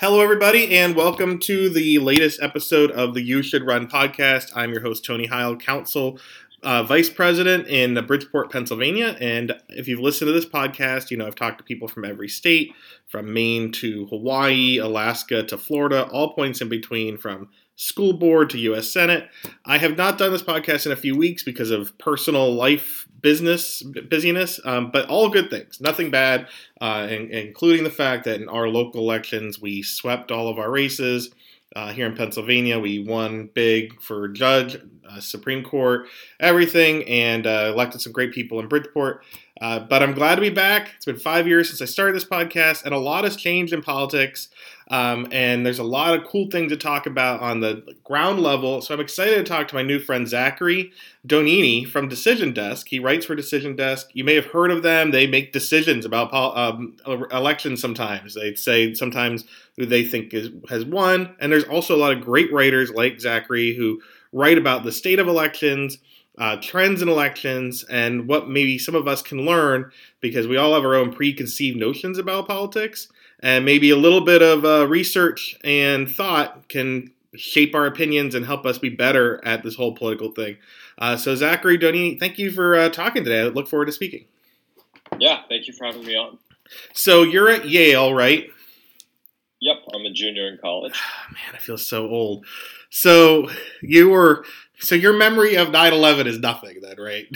Hello, everybody, and welcome to the latest episode of the You Should Run podcast. I'm your host, Tony Heil, Council uh, Vice President in Bridgeport, Pennsylvania. And if you've listened to this podcast, you know I've talked to people from every state, from Maine to Hawaii, Alaska to Florida, all points in between, from school board to U.S. Senate. I have not done this podcast in a few weeks because of personal life business busyness, um, but all good things, nothing bad, uh, in, including the fact that in our local elections we swept all of our races. Uh, here in Pennsylvania, we won big for judge, uh, Supreme Court, everything, and uh, elected some great people in Bridgeport. Uh, but I'm glad to be back. It's been five years since I started this podcast, and a lot has changed in politics. Um, and there's a lot of cool things to talk about on the ground level. So I'm excited to talk to my new friend Zachary Donnini from Decision Desk. He writes for Decision Desk. You may have heard of them. They make decisions about um, elections sometimes. They say sometimes who they think is, has won. And there's also a lot of great writers like Zachary who write about the state of elections. Uh, trends in elections and what maybe some of us can learn because we all have our own preconceived notions about politics and maybe a little bit of uh, research and thought can shape our opinions and help us be better at this whole political thing. Uh, so, Zachary Donnini, thank you for uh, talking today. I look forward to speaking. Yeah, thank you for having me on. So, you're at Yale, right? Yep, I'm a junior in college. Man, I feel so old. So, you were, so your memory of 9 11 is nothing then, right?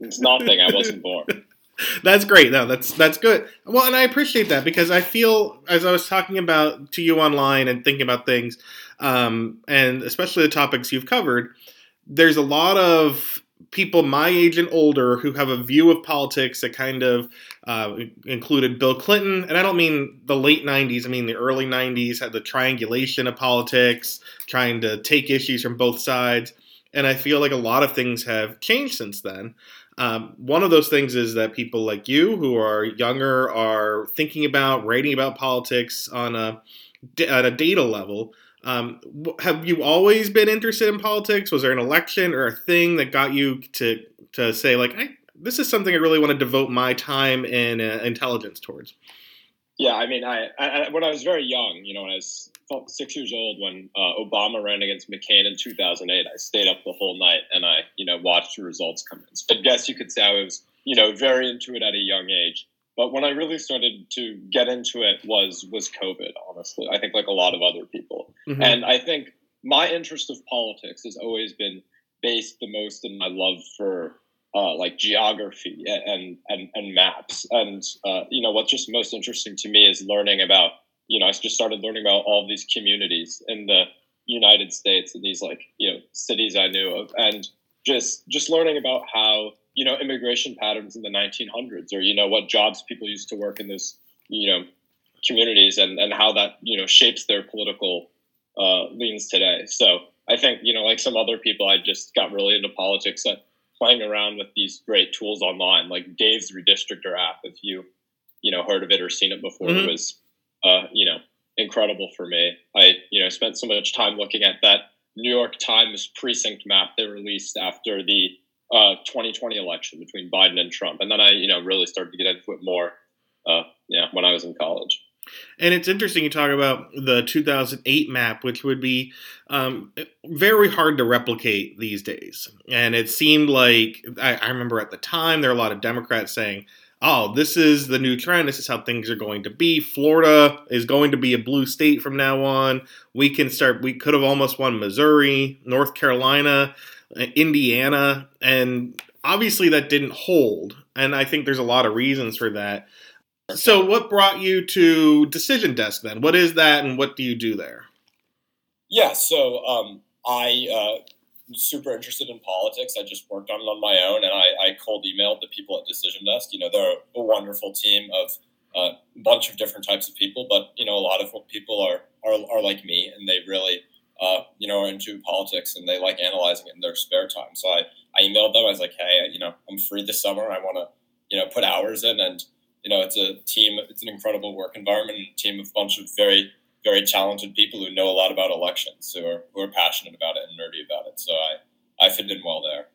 It's nothing. I wasn't born. that's great. No, that's that's good. Well, and I appreciate that because I feel as I was talking about to you online and thinking about things, um, and especially the topics you've covered, there's a lot of people my age and older who have a view of politics that kind of uh, included Bill Clinton, and I don't mean the late '90s. I mean the early '90s had the triangulation of politics, trying to take issues from both sides. And I feel like a lot of things have changed since then. Um, one of those things is that people like you, who are younger, are thinking about writing about politics on a at a data level. Um, have you always been interested in politics? Was there an election or a thing that got you to to say like, this is something I really want to devote my time and uh, intelligence towards? Yeah, I mean, I, I, when I was very young, you know, when I was six years old when uh, Obama ran against McCain in 2008. I stayed up the whole night and I, you know, watched the results come in. So I guess you could say I was, you know, very into it at a young age. But when I really started to get into it was was COVID. Honestly, I think like a lot of other people, mm-hmm. and I think my interest of politics has always been based the most in my love for uh, like geography and and and maps. And uh, you know what's just most interesting to me is learning about you know, I just started learning about all these communities in the United States and these like, you know, cities I knew of and just just learning about how, you know, immigration patterns in the 1900s or you know what jobs people used to work in those, you know, communities and and how that, you know, shapes their political uh, leans today. So, I think, you know, like some other people I just got really into politics and playing around with these great tools online like Dave's Redistricting app if you, you know, heard of it or seen it before. Mm-hmm. It was uh, you know, incredible for me. I, you know, spent so much time looking at that New York Times precinct map they released after the uh, 2020 election between Biden and Trump, and then I, you know, really started to get into it more. Uh, yeah, when I was in college. And it's interesting you talk about the 2008 map, which would be um, very hard to replicate these days. And it seemed like I, I remember at the time there were a lot of Democrats saying, oh, this is the new trend. This is how things are going to be. Florida is going to be a blue state from now on. We can start, we could have almost won Missouri, North Carolina, uh, Indiana, and obviously that didn't hold. And I think there's a lot of reasons for that. So, what brought you to Decision Desk then? What is that and what do you do there? Yeah, so um, I uh, super interested in politics. I just worked on it on my own, and I, I cold emailed the people at Decision Desk. You know, they're a wonderful team of uh, a bunch of different types of people, but you know, a lot of people are are, are like me, and they really uh, you know are into politics and they like analyzing it in their spare time. So I I emailed them. I was like, hey, you know, I'm free this summer. I want to you know put hours in, and you know, it's a team. It's an incredible work environment, a team of a bunch of very very talented people who know a lot about elections, who are who are passionate about it and nerdy about it. So I I fit in well there.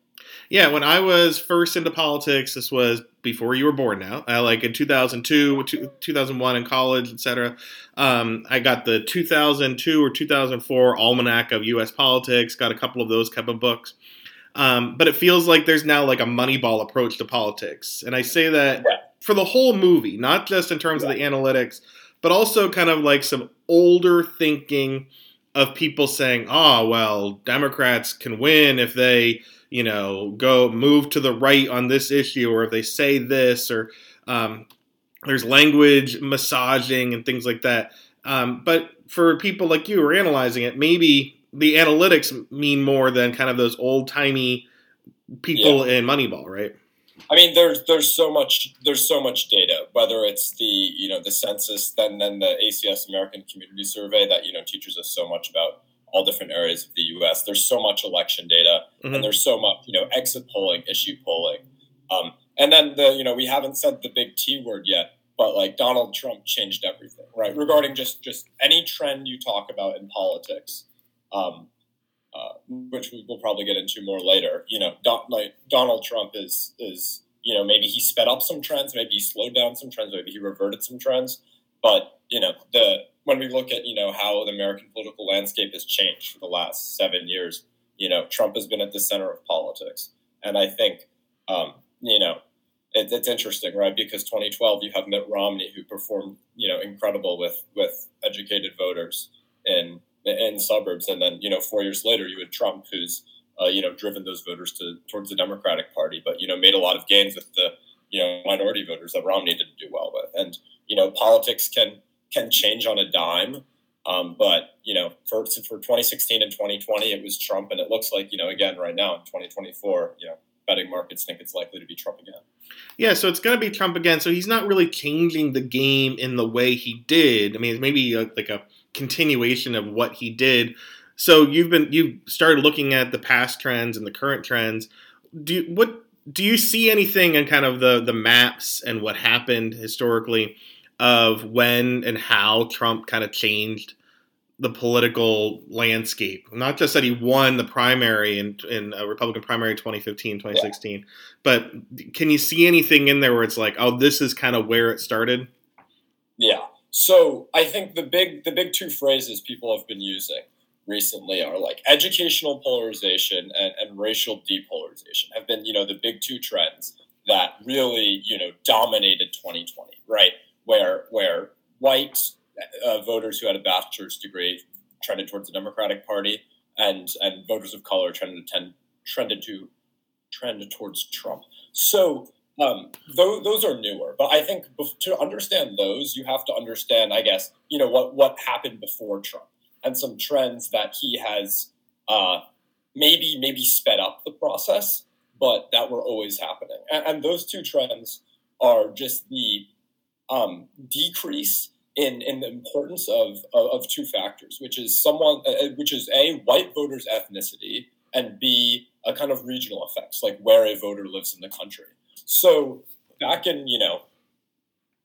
Yeah, when I was first into politics, this was before you were born now, uh, like in 2002, 2001 in college, etc. Um, I got the 2002 or 2004 Almanac of U.S. Politics, got a couple of those type of books. Um, but it feels like there's now like a Moneyball approach to politics. And I say that yeah. for the whole movie, not just in terms yeah. of the analytics, but also kind of like some older thinking of people saying, oh, well, Democrats can win if they you know, go move to the right on this issue, or if they say this, or um, there's language massaging and things like that. Um, but for people like you who are analyzing it, maybe the analytics mean more than kind of those old timey people yeah. in Moneyball, right? I mean, there's there's so much there's so much data. Whether it's the you know the census, then then the ACS American Community Survey that you know teaches us so much about all different areas of the U.S. There's so much election data, mm-hmm. and there's so much, you know, exit polling, issue polling, um, and then the, you know, we haven't said the big T word yet, but like Donald Trump changed everything, right? Regarding just just any trend you talk about in politics, um, uh, which we will probably get into more later. You know, Don, like Donald Trump is is you know maybe he sped up some trends, maybe he slowed down some trends, maybe he reverted some trends, but you know the when we look at you know how the American political landscape has changed for the last seven years, you know Trump has been at the center of politics, and I think um, you know it, it's interesting, right? Because 2012, you have Mitt Romney who performed you know incredible with with educated voters in in suburbs, and then you know four years later, you had Trump who's uh, you know driven those voters to towards the Democratic Party, but you know made a lot of gains with the you know minority voters that Romney didn't do well with, and you know politics can can change on a dime. Um, but you know, for for 2016 and 2020, it was Trump, and it looks like you know again right now in 2024, you know, betting markets think it's likely to be Trump again. Yeah, so it's going to be Trump again. So he's not really changing the game in the way he did. I mean, maybe like a continuation of what he did. So you've been you've started looking at the past trends and the current trends. Do you, what do you see anything in kind of the the maps and what happened historically? of when and how Trump kind of changed the political landscape. Not just that he won the primary in, in a Republican primary 2015, 2016, yeah. but can you see anything in there where it's like, oh, this is kind of where it started? Yeah. So I think the big the big two phrases people have been using recently are like educational polarization and, and racial depolarization have been, you know, the big two trends that really, you know, dominated 2020, right? where where white uh, voters who had a bachelor's degree trended towards the Democratic Party, and and voters of color trended to trended to trended towards Trump. So um, those, those are newer, but I think to understand those, you have to understand, I guess, you know what what happened before Trump and some trends that he has uh, maybe maybe sped up the process, but that were always happening. And, and those two trends are just the um, decrease in, in the importance of, of, of two factors, which is someone, uh, uh, which is a white voters' ethnicity, and b a kind of regional effects, like where a voter lives in the country. So back in you know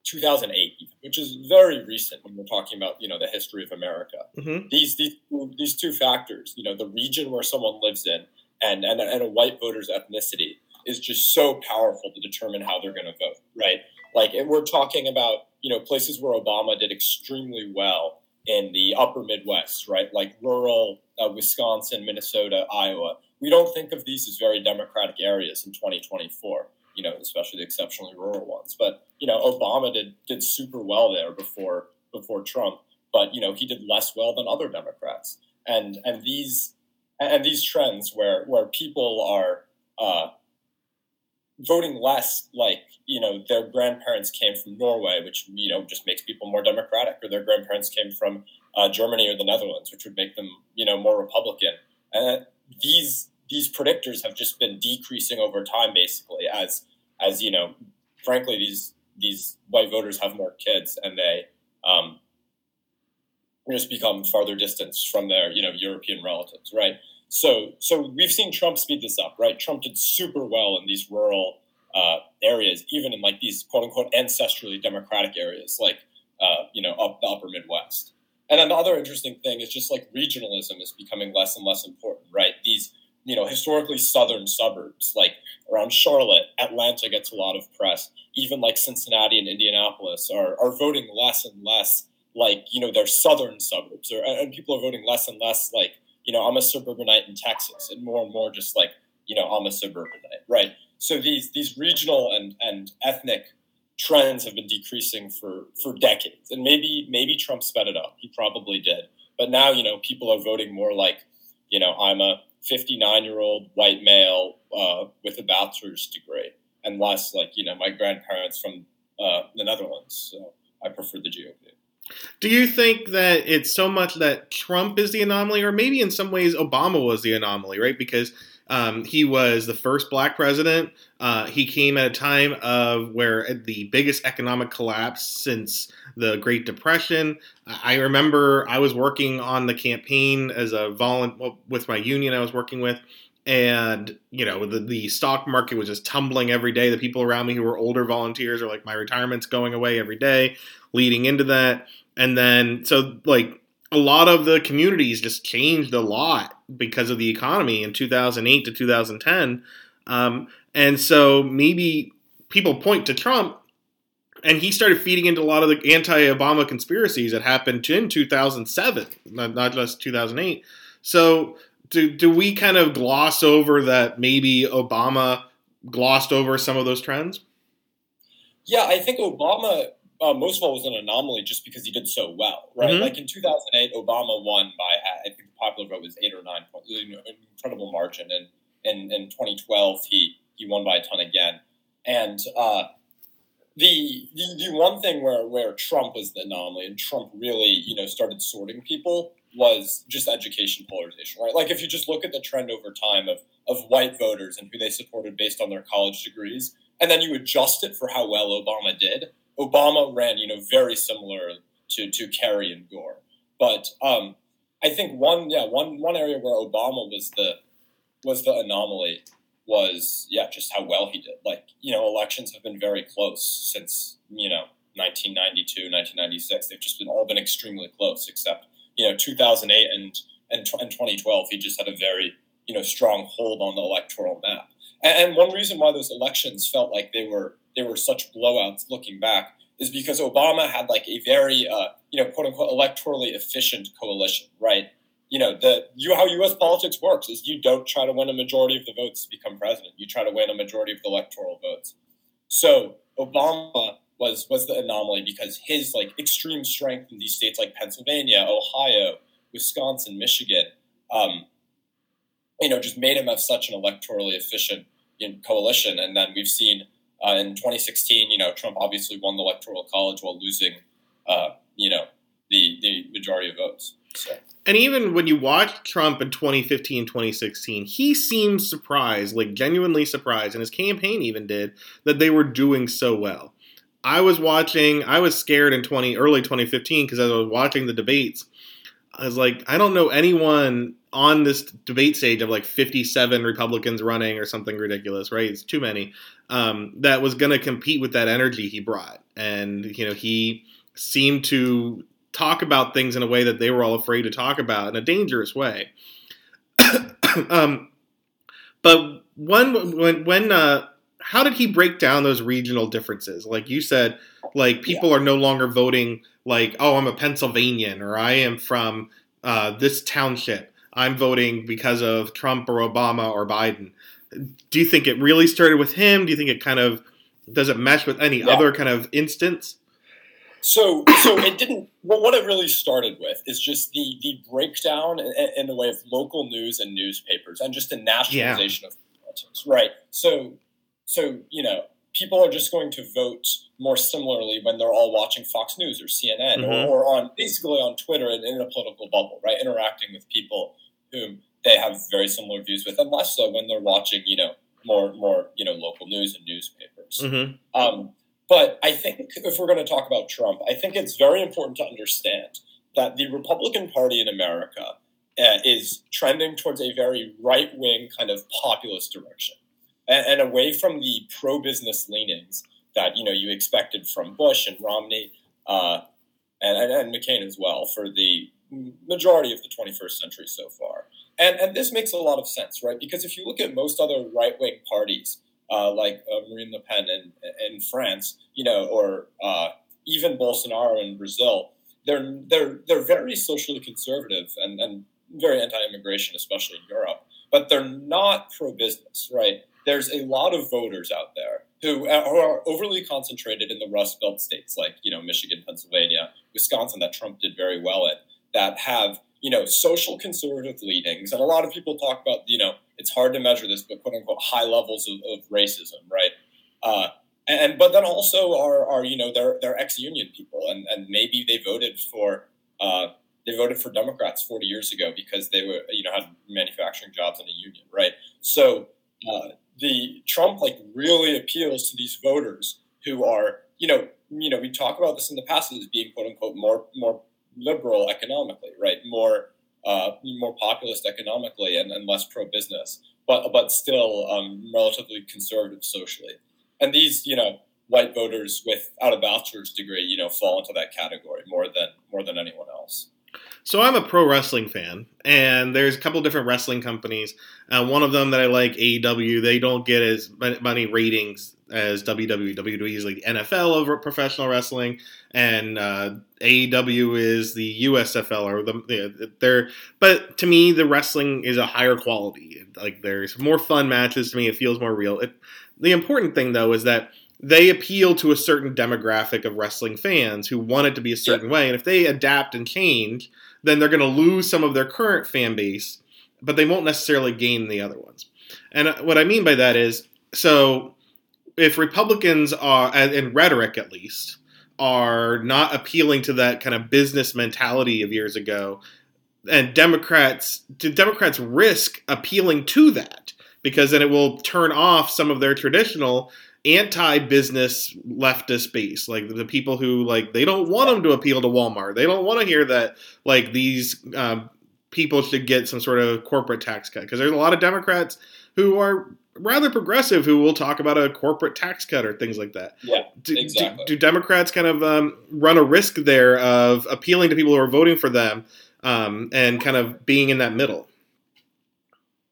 2008, which is very recent when we're talking about you know the history of America. Mm-hmm. These these these two factors, you know, the region where someone lives in, and and, and a white voter's ethnicity, is just so powerful to determine how they're going to vote, right? Like, and we're talking about, you know, places where Obama did extremely well in the upper Midwest, right? Like rural uh, Wisconsin, Minnesota, Iowa. We don't think of these as very democratic areas in 2024, you know, especially the exceptionally rural ones. But, you know, Obama did, did super well there before, before Trump, but, you know, he did less well than other Democrats. And, and these, and these trends where, where people are, uh, voting less like you know their grandparents came from Norway, which you know just makes people more democratic, or their grandparents came from uh, Germany or the Netherlands, which would make them you know more Republican. And these these predictors have just been decreasing over time, basically as as you know, frankly these these white voters have more kids and they um, just become farther distance from their you know European relatives, right? So, so we've seen Trump speed this up, right? Trump did super well in these rural uh, areas, even in like these quote unquote ancestrally democratic areas, like uh, you know up the upper Midwest. And then the other interesting thing is just like regionalism is becoming less and less important, right? These you know historically southern suburbs like around Charlotte, Atlanta gets a lot of press. Even like Cincinnati and Indianapolis are are voting less and less like you know their southern suburbs, or and people are voting less and less like you know I'm a suburbanite in Texas, and more and more just like you know I'm a suburbanite, right? So these these regional and and ethnic trends have been decreasing for for decades, and maybe maybe Trump sped it up. He probably did, but now you know people are voting more like you know I'm a 59 year old white male uh, with a bachelor's degree, and like you know my grandparents from uh, the Netherlands. So I prefer the GOP. Do you think that it's so much that Trump is the anomaly, or maybe in some ways Obama was the anomaly, right? Because um, he was the first black president. Uh, he came at a time of where the biggest economic collapse since the Great Depression. I remember I was working on the campaign as a volunteer with my union I was working with, and you know the, the stock market was just tumbling every day. The people around me who were older volunteers are like, my retirement's going away every day, leading into that, and then so like a lot of the communities just changed a lot because of the economy in 2008 to 2010. Um, and so maybe people point to Trump, and he started feeding into a lot of the anti-Obama conspiracies that happened in 2007, not, just 2008. So do do we kind of gloss over that maybe Obama glossed over some of those trends? Yeah, I think Obama uh, most of all was an anomaly just because he did so well, right? Mm-hmm. Like in 2008, Obama won by I think the popular vote was eight or nine points, an incredible margin, and in, in 2012 he he won by a ton again. And uh, the, the the one thing where where Trump was the anomaly and Trump really you know started sorting people was just education polarization, right? Like if you just look at the trend over time of of white voters and who they supported based on their college degrees, and then you adjust it for how well Obama did Obama ran, you know, very similar to to Kerry and Gore. But um, I think one, yeah, one one area where Obama was the was the anomaly was yeah, just how well he did. Like you know, elections have been very close since you know 1992, 1996. They've just been all been extremely close, except you know 2008 and and, and 2012. He just had a very you know strong hold on the electoral map. And, and one reason why those elections felt like they were they were such blowouts looking back is because Obama had like a very, uh, you know, quote unquote, electorally efficient coalition, right? You know, the you how U.S. politics works is you don't try to win a majority of the votes to become president. You try to win a majority of the electoral votes. So Obama was was the anomaly because his like extreme strength in these states like Pennsylvania, Ohio, Wisconsin, Michigan, um, you know, just made him have such an electorally efficient you know, coalition. And then we've seen uh, in 2016, you know, Trump obviously won the electoral college while losing, uh, you know, the the majority of votes. So. And even when you watch Trump in 2015, 2016, he seemed surprised, like genuinely surprised, and his campaign even did that they were doing so well. I was watching, I was scared in 20 early 2015 because as I was watching the debates. I was like, I don't know anyone on this debate stage of like 57 Republicans running or something ridiculous, right? It's too many. Um, that was going to compete with that energy he brought. And, you know, he seemed to talk about things in a way that they were all afraid to talk about in a dangerous way. um, but when, when, when, uh, how did he break down those regional differences? Like you said, like people yeah. are no longer voting like, oh, I'm a Pennsylvanian or I am from uh, this township. I'm voting because of Trump or Obama or Biden. Do you think it really started with him? Do you think it kind of does it mesh with any yeah. other kind of instance? So, so it didn't. Well, what it really started with is just the the breakdown in, in the way of local news and newspapers, and just the nationalization yeah. of politics. Right. So, so you know, people are just going to vote more similarly when they're all watching Fox News or CNN mm-hmm. or, or, on basically on Twitter and in a political bubble, right? Interacting with people whom they have very similar views with, and less so when they're watching, you know, more more you know local news and newspapers. Mm-hmm. Um, but I think if we're going to talk about Trump, I think it's very important to understand that the Republican Party in America uh, is trending towards a very right wing kind of populist direction, and, and away from the pro business leanings that you know you expected from Bush and Romney. Uh, and, and, McCain as well for the majority of the 21st century so far. And, and this makes a lot of sense, right? Because if you look at most other right wing parties, uh, like uh, Marine Le Pen in, in France, you know, or uh, even Bolsonaro in Brazil, they're, they're, they're very socially conservative and, and very anti immigration, especially in Europe, but they're not pro business, right? There's a lot of voters out there who are overly concentrated in the Rust Belt states like, you know, Michigan, Pennsylvania, Wisconsin, that Trump did very well at, that have you know, social conservative leanings. And a lot of people talk about, you know, it's hard to measure this, but quote unquote high levels of, of racism, right? Uh, and but then also are, are you know they're they're ex-union people and, and maybe they voted for uh, they voted for Democrats 40 years ago because they were you know had manufacturing jobs in a union right so uh, the Trump like really appeals to these voters who are you know you know we talk about this in the past as being quote unquote more more liberal economically, right? More uh, more populist economically and, and less pro business, but but still um, relatively conservative socially. And these, you know, white voters without a bachelor's degree, you know, fall into that category more than more than anyone else. So I'm a pro wrestling fan, and there's a couple different wrestling companies. Uh, one of them that I like, AEW, they don't get as many ratings as WWE. WWE is like NFL over professional wrestling, and uh, AEW is the USFL or the they're. But to me, the wrestling is a higher quality. Like there's more fun matches. To me, it feels more real. It, the important thing though is that they appeal to a certain demographic of wrestling fans who want it to be a certain way, and if they adapt and change, then they're going to lose some of their current fan base, but they won't necessarily gain the other ones. And uh, what I mean by that is so if Republicans are, in rhetoric at least, are not appealing to that kind of business mentality of years ago, and Democrats, do Democrats risk appealing to that because then it will turn off some of their traditional anti-business leftist base like the people who like they don't want them to appeal to walmart they don't want to hear that like these um, people should get some sort of corporate tax cut because there's a lot of democrats who are rather progressive who will talk about a corporate tax cut or things like that. Yeah, do, exactly. Do, do Democrats kind of um, run a risk there of appealing to people who are voting for them um, and kind of being in that middle?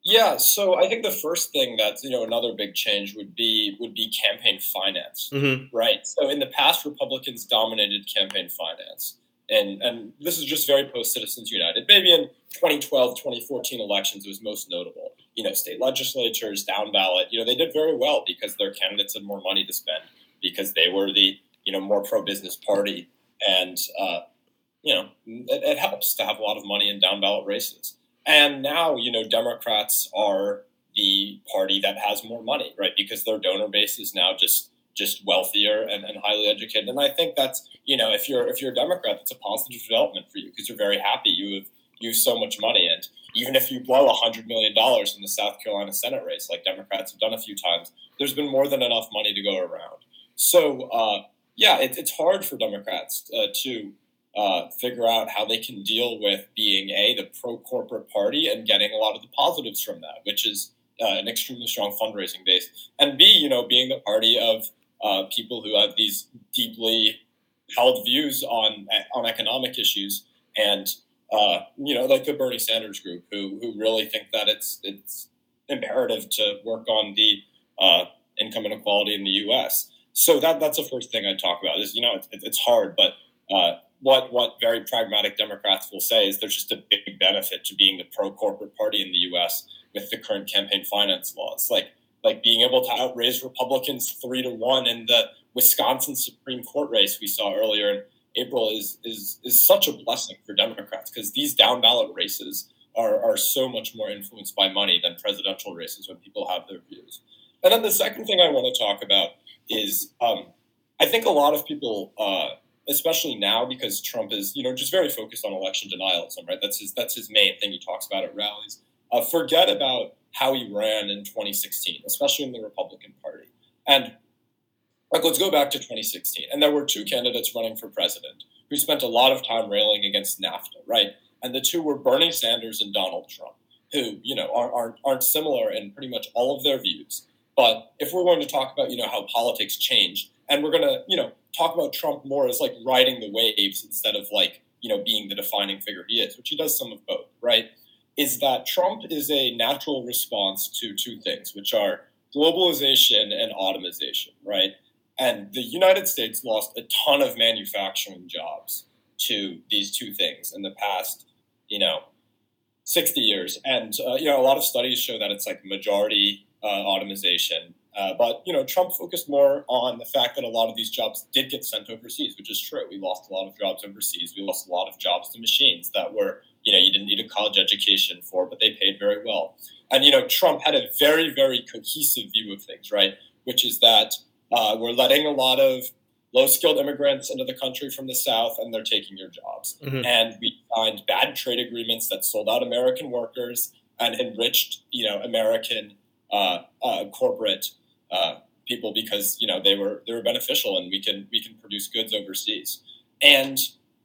Yeah, so I think the first thing that's you know another big change would be would be campaign finance, mm-hmm. right? So in the past, Republicans dominated campaign finance and and this is just very post Citizens United. Maybe in 2012, 2014 elections, it was most notable. You know, state legislatures, down ballot. You know, they did very well because their candidates had more money to spend because they were the you know more pro business party, and uh, you know it, it helps to have a lot of money in down ballot races. And now you know Democrats are the party that has more money, right? Because their donor base is now just just wealthier and, and highly educated. And I think that's you know if you're if you're a Democrat, that's a positive development for you because you're very happy you have used so much money. And even if you blow hundred million dollars in the South Carolina Senate race, like Democrats have done a few times, there's been more than enough money to go around. So uh, yeah, it, it's hard for Democrats uh, to uh, figure out how they can deal with being a the pro corporate party and getting a lot of the positives from that, which is uh, an extremely strong fundraising base, and b you know being the party of uh, people who have these deeply held views on on economic issues, and uh, you know, like the Bernie Sanders group, who who really think that it's it's imperative to work on the uh, income inequality in the U.S. So that that's the first thing I talk about. Is you know, it's, it's hard, but uh, what what very pragmatic Democrats will say is there's just a big benefit to being the pro corporate party in the U.S. with the current campaign finance laws, like like being able to outraise Republicans three to one in the Wisconsin Supreme Court race we saw earlier in April is is is such a blessing for Democrats because these down ballot races are are so much more influenced by money than presidential races when people have their views. And then the second thing I want to talk about is um, I think a lot of people, uh, especially now because Trump is you know just very focused on election denialism, right? That's his that's his main thing he talks about at rallies. Uh, forget about how he ran in 2016, especially in the Republican Party. And like, let's go back to 2016. And there were two candidates running for president who spent a lot of time railing against NAFTA, right? And the two were Bernie Sanders and Donald Trump, who, you know, are, aren't, aren't similar in pretty much all of their views. But if we're going to talk about, you know, how politics change, and we're to, you know, talk about Trump more as like riding the waves instead of like, you know, being the defining figure he is, which he does some of both, right? is that Trump is a natural response to two things, which are globalization and automation, right? And the United States lost a ton of manufacturing jobs to these two things in the past, you know, 60 years. And, uh, you know, a lot of studies show that it's like majority uh, automation. Uh, but, you know, Trump focused more on the fact that a lot of these jobs did get sent overseas, which is true. We lost a lot of jobs overseas. We lost a lot of jobs to machines that were, you know, you didn't need a college education for, but they paid very well. And, you know, Trump had a very, very cohesive view of things, right? Which is that uh, we're letting a lot of low skilled immigrants into the country from the South and they're taking your jobs. Mm-hmm. And we signed bad trade agreements that sold out American workers and enriched, you know, American uh, uh, corporate uh, people because you know they were they were beneficial and we can we can produce goods overseas. And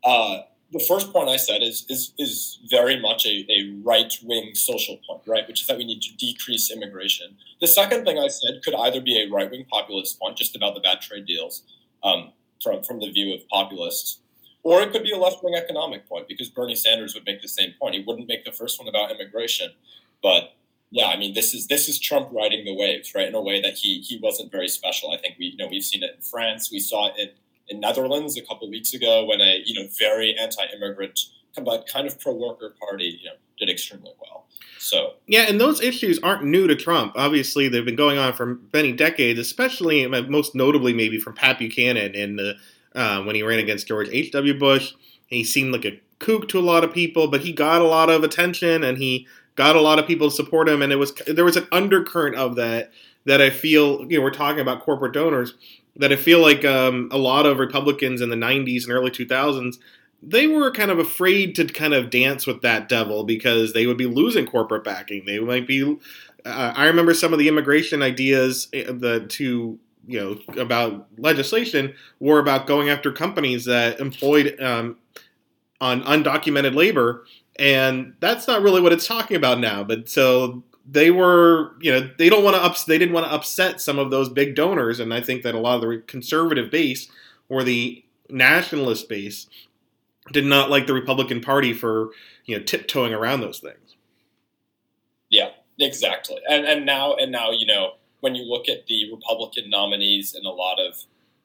uh, the first point I said is is is very much a, a right wing social point, right? Which is that we need to decrease immigration. The second thing I said could either be a right wing populist point, just about the bad trade deals, um, from from the view of populists, or it could be a left wing economic point because Bernie Sanders would make the same point. He wouldn't make the first one about immigration, but yeah, I mean this is this is Trump riding the waves, right? In a way that he he wasn't very special. I think we you know we've seen it in France, we saw it in Netherlands a couple weeks ago when a you know very anti-immigrant but kind of pro-worker party you know did extremely well. So yeah, and those issues aren't new to Trump. Obviously, they've been going on for many decades, especially most notably maybe from Pat Buchanan in the uh, when he ran against George H. W. Bush. He seemed like a kook to a lot of people, but he got a lot of attention and he got a lot of people to support him. And it was there was an undercurrent of that that I feel you know we're talking about corporate donors that I feel like um, a lot of Republicans in the 90s and early 2000s they were kind of afraid to kind of dance with that devil because they would be losing corporate backing. They might be. Uh, I remember some of the immigration ideas uh, the to you know about legislation were about going after companies that employed um, on undocumented labor, and that's not really what it's talking about now. But so they were, you know, they don't want to ups, they didn't want to upset some of those big donors, and I think that a lot of the conservative base or the nationalist base did not like the Republican Party for you know tiptoeing around those things. Yeah, exactly. And and now and now you know when you look at the Republican nominees in a lot of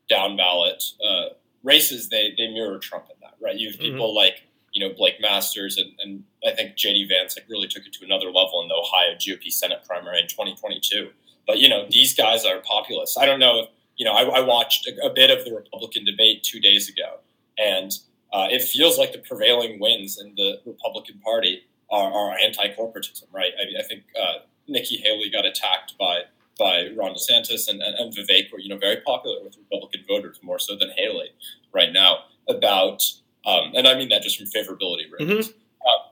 down ballot uh, races, they they mirror Trump in that, right? You have mm-hmm. people mm-hmm. like you know Blake Masters and, and I think JD Vance like really took it to another level in the Ohio GOP Senate primary in 2022. But you know these guys are populists. I don't know if you know I, I watched a, a, bit of the Republican debate two days ago, and uh, it feels like the prevailing winds in the Republican Party are, are anti-corporatism, right? I mean, I think uh, Nikki Haley got attacked by by Ron DeSantis and, and, and Vivek were you know very popular with Republican voters more so than Haley right now about um, and I mean that just from favorability ratings. Mm-hmm. Uh,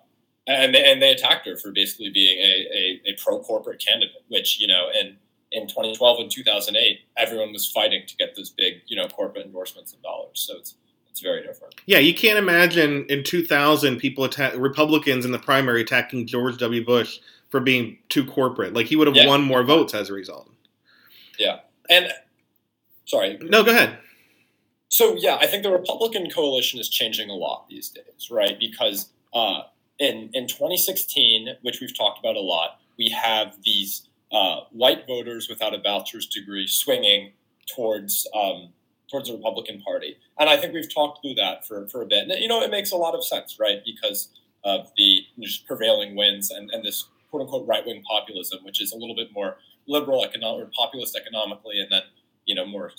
and they, and they attacked her for basically being a, a, a pro corporate candidate, which you know in in 2012 and 2008 everyone was fighting to get those big you know corporate endorsements and dollars. So it's it's very different. Yeah, you can't imagine in 2000 people attack Republicans in the primary attacking George W. Bush for being too corporate. Like he would have yeah. won more votes as a result. Yeah, and sorry. No, go ahead. So yeah, I think the Republican coalition is changing a lot these days, right? Because uh, in in 2016, which we've talked about a lot, we have these uh, white voters without a bachelor's degree swinging towards um, towards the Republican Party, and I think we've talked through that for for a bit. And you know, it makes a lot of sense, right? Because of the prevailing winds and, and this quote unquote right wing populism, which is a little bit more liberal economic or populist economically, and then you know more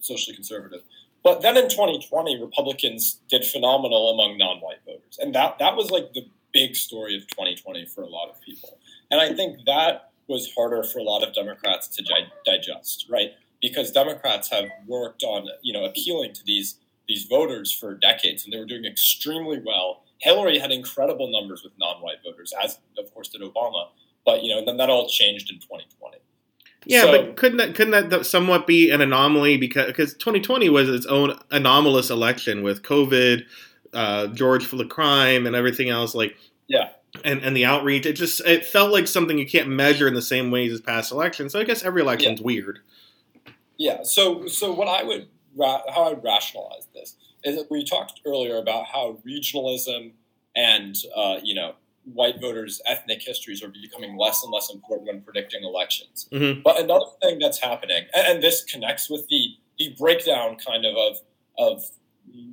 socially conservative. But then in 2020, Republicans did phenomenal among non-white voters, and that that was like the big story of 2020 for a lot of people. And I think that was harder for a lot of Democrats to di- digest, right? Because Democrats have worked on you know appealing to these these voters for decades, and they were doing extremely well. Hillary had incredible numbers with non-white voters, as of course did Obama. But you know, then that all changed in 2020. Yeah, so, but couldn't that couldn't that somewhat be an anomaly because because 2020 was its own anomalous election with COVID, uh, George Floyd the crime, and everything else. Like yeah, and and the outreach. It just it felt like something you can't measure in the same ways as past elections. So I guess every election's yeah. weird. Yeah. So so what I would how I would rationalize this is that we talked earlier about how regionalism and uh, you know white voters' ethnic histories are becoming less and less important when predicting elections. Mhm. But another thing that's happening, and, this connects with the the breakdown kind of of of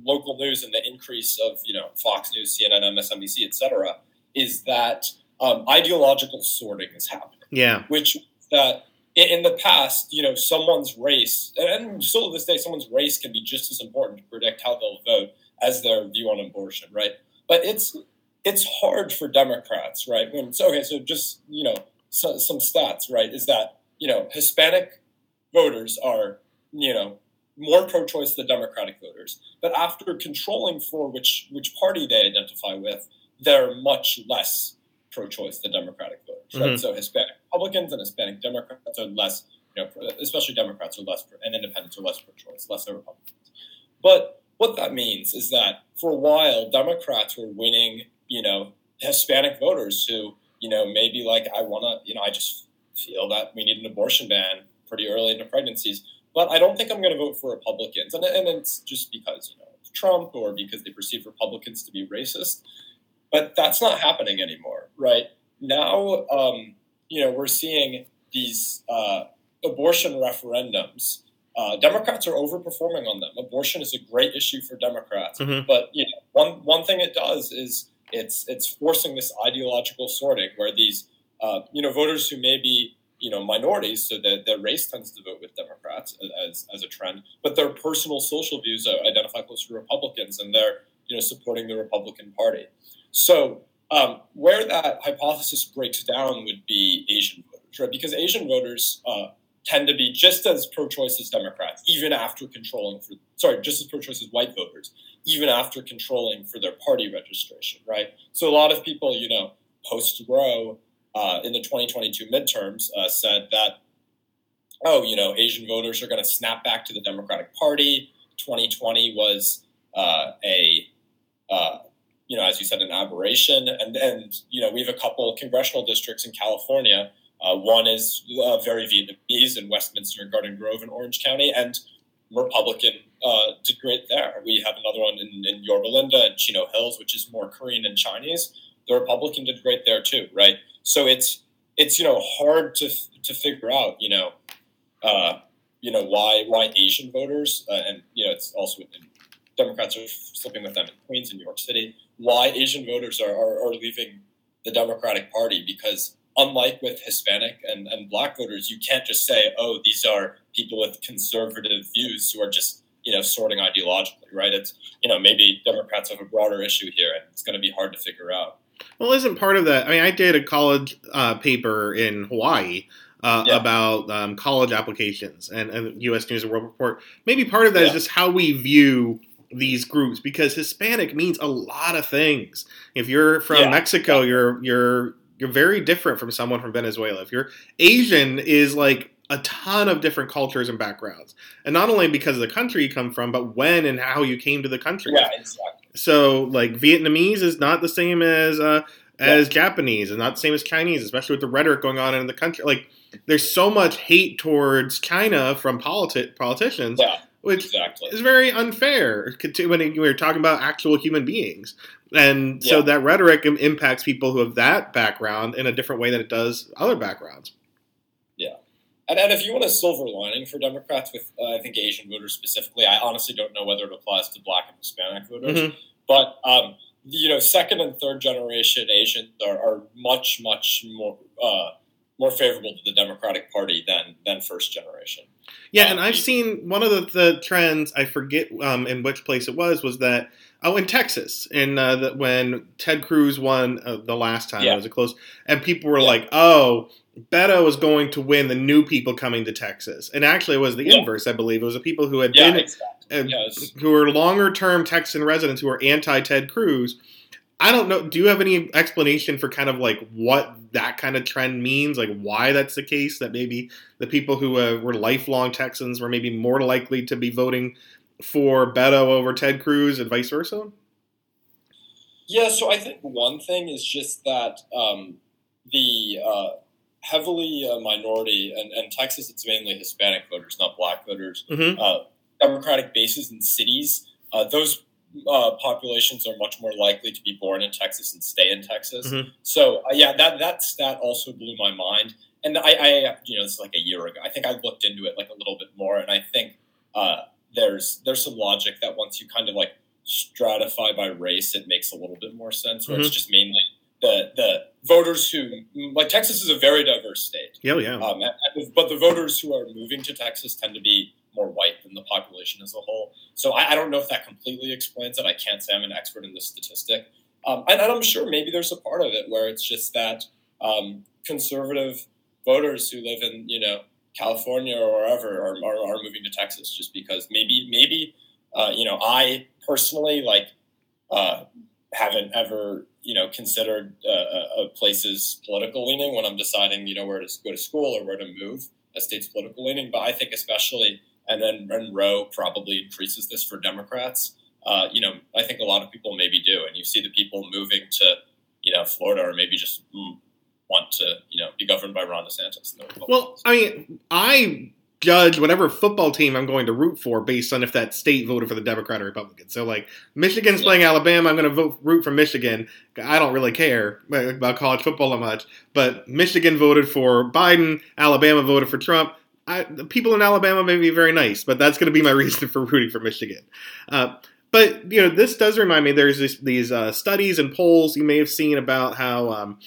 local news and the increase of you know Fox News, CNN, MSNBC, etc., is that um, ideological sorting is happening Yeah. which that in, in the past, you know, someone's race, and still to this day, someone's race can be just as important to predict how they'll vote as their view on abortion, right? But it's it's hard for Democrats, right? When so okay, so just you know so, some stats, right? Is that you know Hispanic voters are you know more pro-choice than Democratic voters, but after controlling for which which party they identify with, they're much less pro-choice than Democratic voters, right? Mhm. So Hispanic Republicans and Hispanic Democrats are less, you know, especially Democrats are less, pro- and Independents are less pro-choice, less than Republicans. But what that means is that for a while, Democrats were winning, you know, Hispanic voters who, you know, maybe like I want to, you know, I just feel that we need an abortion ban pretty early into pregnancies, but I don't think I'm going to vote for Republicans, and and it's just because you know it's Trump or because they perceive Republicans to be racist. But that's not happening anymore, right? Now, um, you know, we're seeing these uh, abortion referendums. Uh, Democrats are overperforming on them. Abortion is a great issue for Democrats, Mhm. but you know, one one thing it does is it's it's forcing this ideological sorting where these uh, you know voters who may be you know minorities, so that their race tends to vote with Democrats as as a trend, but their personal social views uh, identify closer to Republicans, and they're you know supporting the Republican Party. So um, where that hypothesis breaks down would be Asian voters, right? Because Asian voters uh, tend to be just as pro-choice as Democrats, even after controlling for sorry, just as pro-choice as white voters, even after controlling for their party registration, right? So a lot of people, you know, post Roe uh, in the 2022 midterms uh, said that, oh, you know, Asian voters are going to snap back to the Democratic Party. 2020 was uh, a uh, you know, as you said, an aberration. And and you know, we have a couple congressional districts in California. Uh, one is uh, very Vietnamese in Westminster and Garden Grove in Orange County, and Republican uh, did great there. We have another one in, in Yorba Linda and Chino Hills, which is more Korean and Chinese. The Republican did great there too, right? So it's it's you know hard to to figure out, you know, uh, you know why why Asian voters, uh, and you know it's also Democrats are slipping with them in Queens and New York City. Why Asian voters are, are, are leaving the Democratic Party because unlike with Hispanic and, and black voters, you can't just say, oh, these are people with conservative views who are just, you know, sorting ideologically, right? It's, you know, maybe Democrats have a broader issue here and it's going to be hard to figure out. Well, isn't part of that? I mean, I did a college uh, paper in Hawaii uh, Yeah. about um, college applications and, and U.S. News and World Report. Maybe part of that is Yeah. just how we view these groups because Hispanic means a lot of things. If you're from Yeah. Mexico, you're you're you're very different from someone from Venezuela. If you're Asian, is like a ton of different cultures and backgrounds, and not only because of the country you come from, but when and how you came to the country. Yeah, exactly. So like Vietnamese is not the same as uh, as Japanese, and not the same as Chinese, especially with the rhetoric going on in the country. Like there's so much hate towards China from politi- politicians, Yeah, which exactly. is very unfair when we're talking about actual human beings. And so that rhetoric impacts people who have that background in a different way than it does other backgrounds. Yeah. And, and if you want a silver lining for Democrats with, uh, I think, Asian voters specifically, I honestly don't know whether it applies to black and Hispanic voters. Mhm. But um, you know, second and third generation Asians are, are much, much more uh, more favorable to the Democratic Party than than first generation. Yeah, Um, and I've seen one of the, the trends. I forget um, in which place it was. Was that oh in Texas in uh, the, when Ted Cruz won uh, the last time? Yeah. It was a close, and people were Yeah. like, "Oh, Beto was going to win the new people coming to Texas." And actually, it was the Yeah. inverse. I believe it was the people who had been exactly. uh, Yes. who were longer term Texan residents who are anti Ted Cruz. I don't know. Do you have any explanation for kind of like what that kind of trend means? Like why that's the case? That maybe the people who uh, were lifelong Texans were maybe more likely to be voting for Beto over Ted Cruz and vice versa? Yeah, so I think one thing is just that um, the uh, heavily uh, minority, and, and Texas, it's mainly Hispanic voters, not black voters, Mhm. uh, Democratic bases in cities, uh, those uh, populations are much more likely to be born in Texas and stay in Texas. Mm-hmm. So uh, yeah, that that stat also blew my mind. And I, I, you know, this is like a year ago. I think I looked into it like a little bit more, and I think uh, there's there's some logic that once you kind of like stratify by race, it makes a little bit more sense. Where mm-hmm. it's just mainly the the voters who like Texas is a very diverse state. Yeah, yeah. Um, but the voters who are moving to Texas tend to be more white than the population as a whole. So I, I, don't know if that completely explains it. I can't say I'm an expert in this statistic. Um, and, and, I'm sure maybe there's a part of it where it's just that um, conservative voters who live in, you know, California or wherever are, are, are moving to Texas just because maybe, maybe, uh, you know, I personally like uh, haven't ever, you know, considered uh, a place's political leaning when I'm deciding, you know, where to go to school or where to move a state's political leaning. But I think especially and then and Roe probably increases this for Democrats. Uh, you know, I think a lot of people maybe do, and you see the people moving to, you know, Florida or maybe just want to, you know, be governed by Ron DeSantis. Well, I mean, I judge whatever football team I'm going to root for based on if that state voted for the Democrat or Republican. So, like, Michigan's yeah. playing Alabama, I'm going to vote root for Michigan. I don't really care about college football that much, but Michigan voted for Biden, Alabama voted for Trump. I, the people in Alabama may be very nice, but that's going to be my reason for rooting for Michigan. Uh, but you know, this does remind me. There's this, these uh, studies and polls you may have seen about how um,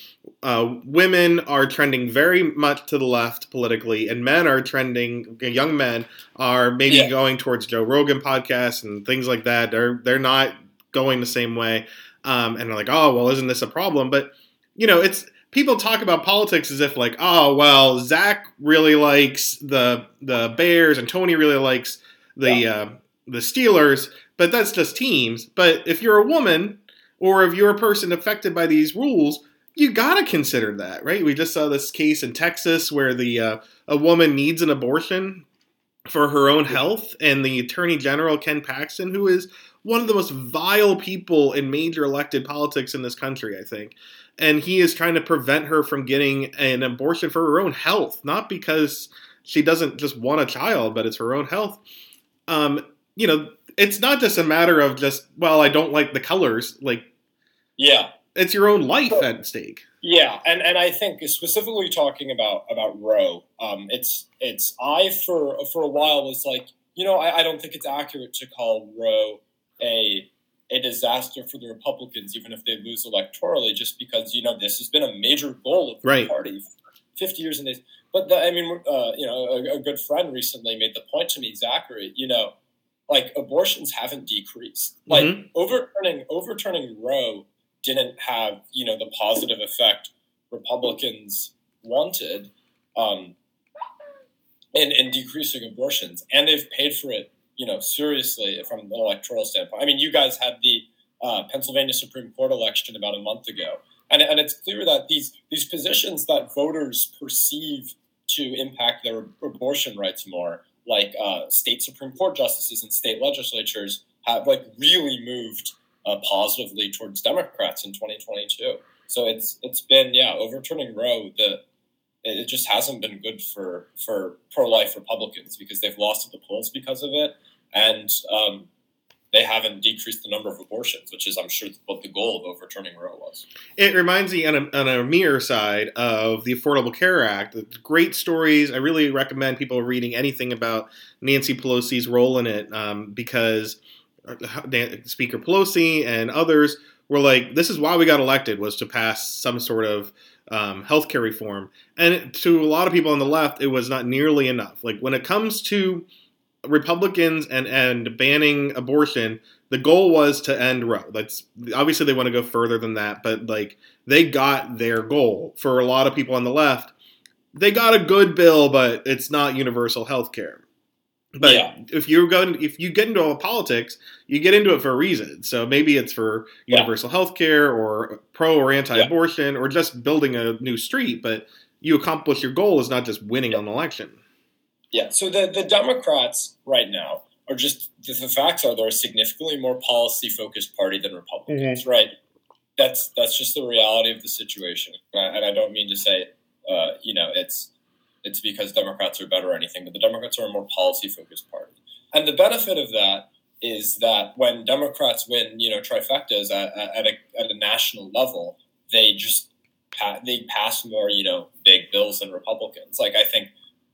uh, women are trending very much to the left politically, and men are trending. Young men are maybe yeah. going towards Joe Rogan podcasts and things like that. They're they're not going the same way, um, and they're like, oh well, isn't this a problem? But you know, it's people talk about politics as if like, oh well, Zach really likes the the Bears and Tony really likes the yeah. uh, the Steelers, but that's just teams. But if you're a woman or if you're a person affected by these rules, you gotta consider that, right? We just saw this case in Texas where the uh, a woman needs an abortion for her own health, and the Attorney General Ken Paxton, who is one of the most vile people in major elected politics in this country, I think, and he is trying to prevent her from getting an abortion for her own health, not because she doesn't just want a child, but it's her own health. Um, you know, it's not just a matter of just well, I don't like the colors. Like, yeah, it's your own life at stake. Yeah, and, and I think specifically talking about about Roe, um, it's it's I for for a while was like, you know, I, I don't think it's accurate to call Roe a a disaster for the Republicans, even if they lose electorally, just because you know this has been a major goal of the right. party for fifty years in this. But the, I mean, uh, you know, a, a, good friend recently made the point to me, Zachary. You know, like abortions haven't decreased. Like mm-hmm. overturning overturning Roe didn't have you know the positive effect Republicans wanted um, in in decreasing abortions, and they've paid for it you know, seriously from an electoral standpoint. I mean, you guys had the uh, Pennsylvania Supreme Court election about a month ago, and, and it's clear that these these positions that voters perceive to impact their abortion rights more, like uh, state Supreme Court justices and state legislatures, have like really moved uh, positively towards Democrats in 2022. So it's it's been yeah overturning Roe the it just hasn't been good for for pro life Republicans because they've lost at the polls because of it and um, they haven't decreased the number of abortions, which is, I'm sure, what the goal of overturning Roe was. It reminds me, on a, on a mirror side of the Affordable Care Act, great stories. I really recommend people reading anything about Nancy Pelosi's role in it um, because uh, Speaker Pelosi and others were like, "This is why we got elected was to pass some sort of." Um, healthcare reform, and to a lot of people on the left, it was not nearly enough. Like when it comes to Republicans and and banning abortion, the goal was to end Roe. That's obviously they want to go further than that, but like they got their goal. For a lot of people on the left, they got a good bill, but it's not universal health care. But yeah. if you're going, if you get into all politics, you get into it for a reason. So maybe it's for universal yeah. health care or pro or anti-abortion yeah. or just building a new street. But you accomplish your goal is not just winning an election. Yeah. So the, the Democrats right now are just the, the facts are they're a significantly more policy focused party than Republicans, mm-hmm. right? That's that's just the reality of the situation, and I don't mean to say, uh, you know, it's it's because Democrats are better or anything, but the Democrats are a more policy focused party, and the benefit of that is that when Democrats win, you know, trifectas at, at, a, at a national level, they just they pass more, you know, big bills than Republicans. Like I think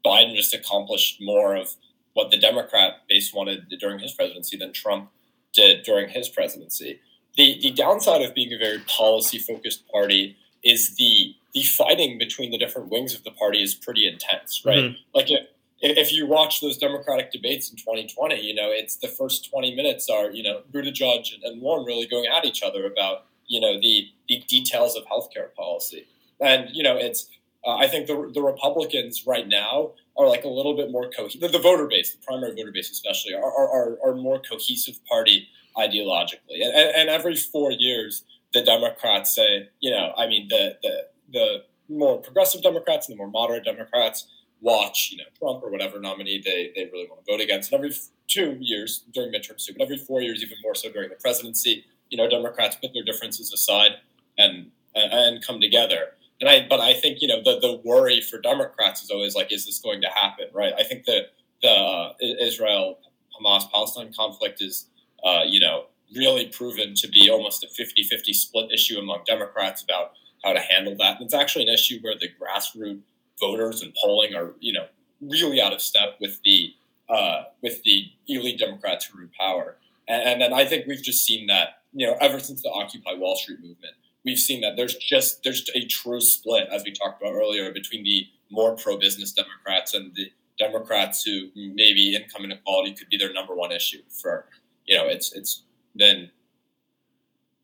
Biden just accomplished more of what the Democrat base wanted during his presidency than Trump did during his presidency. The the downside of being a very policy focused party is the the fighting between the different wings of the party is pretty intense, right? Mm-hmm. Like if, if you watch those Democratic debates in 2020, you know it's the first 20 minutes are you know Buttigieg and and Warren really going at each other about you know the the details of healthcare policy, and you know it's uh, I think the the Republicans right now are like a little bit more cohesive. The, the, voter base, the primary voter base especially, are are, are more cohesive party ideologically, and, and, and every four years the Democrats say, you know, I mean the the the more progressive Democrats and the more moderate Democrats watch, you know, Trump or whatever nominee they, they really want to vote against. And every two years during midterms too, but every four years, even more so during the presidency, you know, Democrats put their differences aside and and come together. And I, but I think you know the the worry for Democrats is always like, is this going to happen? Right? I think the the Israel Hamas Palestine conflict is, uh, you know, really proven to be almost a 50-50 split issue among Democrats about how to handle that. And it's actually an issue where the grassroots voters and polling are, you know, really out of step with the uh, with the elite Democrats who are in power. And, and then I think we've just seen that, you know, ever since the Occupy Wall Street movement, we've seen that there's just there's a true split, as we talked about earlier, between the more pro-business Democrats and the Democrats who maybe income inequality could be their number one issue for, you know, it's it's been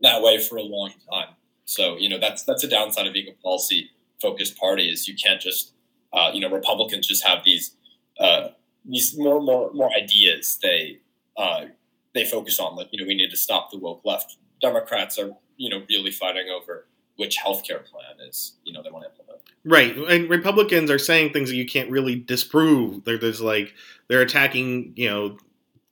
that way for a long time. So you know that's that's a downside of being a policy focused party is you can't just uh, you know Republicans just have these uh, these more more more ideas they uh, they focus on like you know we need to stop the woke left. Democrats are you know really fighting over which healthcare plan is you know they want to implement. Right, and Republicans are saying things that you can't really disprove. there's like they're attacking you know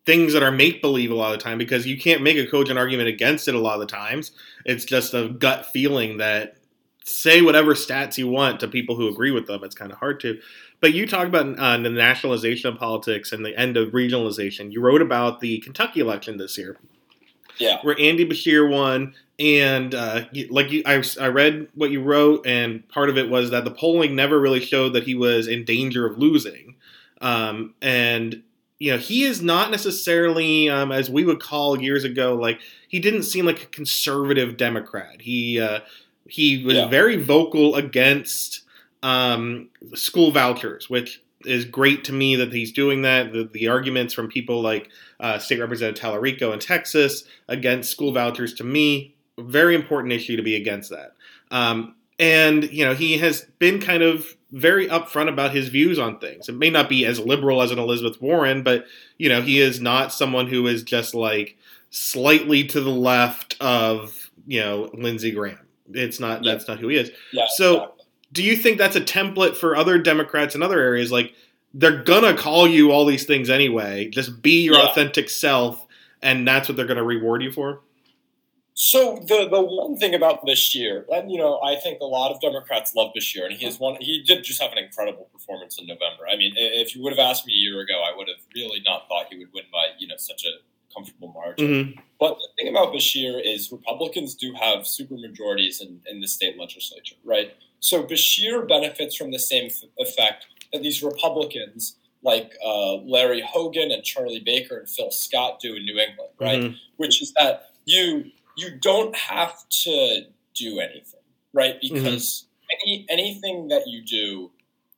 things that are make believe a lot of the time because you can't make a cogent argument against it a lot of the times. It's just a gut feeling that say whatever stats you want to people who agree with them. It's kind of hard to. But you talk about uh, the nationalization of politics and the end of regionalization. You wrote about the Kentucky election this year. Yeah. Where Andy Beshear won. And uh, like you, I, I read what you wrote, and part of it was that the polling never really showed that he was in danger of losing. Um, and you know, he is not necessarily, um, as we would call years ago, like he didn't seem like a conservative Democrat. He uh, he was yeah. very vocal against um, school vouchers, which is great to me that he's doing that. The, the arguments from people like uh, State Representative Talarico in Texas against school vouchers, to me, very important issue to be against that. Um, and you know, he has been kind of very upfront about his views on things. It may not be as liberal as an Elizabeth Warren, but you know, he is not someone who is just like slightly to the left of you know Lindsey Graham. It's not yeah. that's not who he is. Yeah, so, exactly. do you think that's a template for other Democrats in other areas? Like they're gonna call you all these things anyway. Just be your yeah. authentic self, and that's what they're gonna reward you for. So the the one thing about Beshear, and you know, I think a lot of Democrats love Beshear, and he has one. He did just have an incredible performance in November. I mean, if you would have asked me a year ago, I would have really not thought he would win by you know such a comfortable margin. Mm-hmm. But the thing about Beshear is Republicans do have supermajorities in in the state legislature, right? So Beshear benefits from the same effect that these Republicans like uh, Larry Hogan and Charlie Baker and Phil Scott do in New England, right? Mm-hmm. Which is that you you don't have to do anything, right? Mm-hmm. Because mm-hmm. any anything that you do,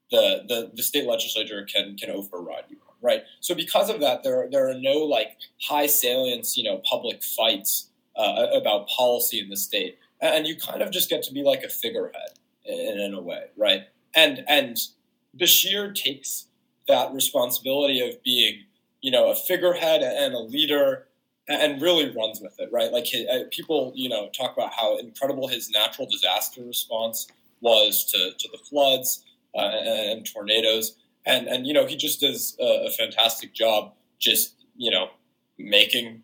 the, the the state legislature can can override you, right? So because of that, there there are no like high salience, you know, public fights uh, about policy in the state, and you kind of just get to be like a figurehead in, in a way, right? And and Beshear takes that responsibility of being, you know, a figurehead and a leader and really runs with it, right? Like uh, people, you know, talk about how incredible his natural disaster response was to, to the floods uh, and, tornadoes, and and you know he just does a, a, fantastic job, just you know making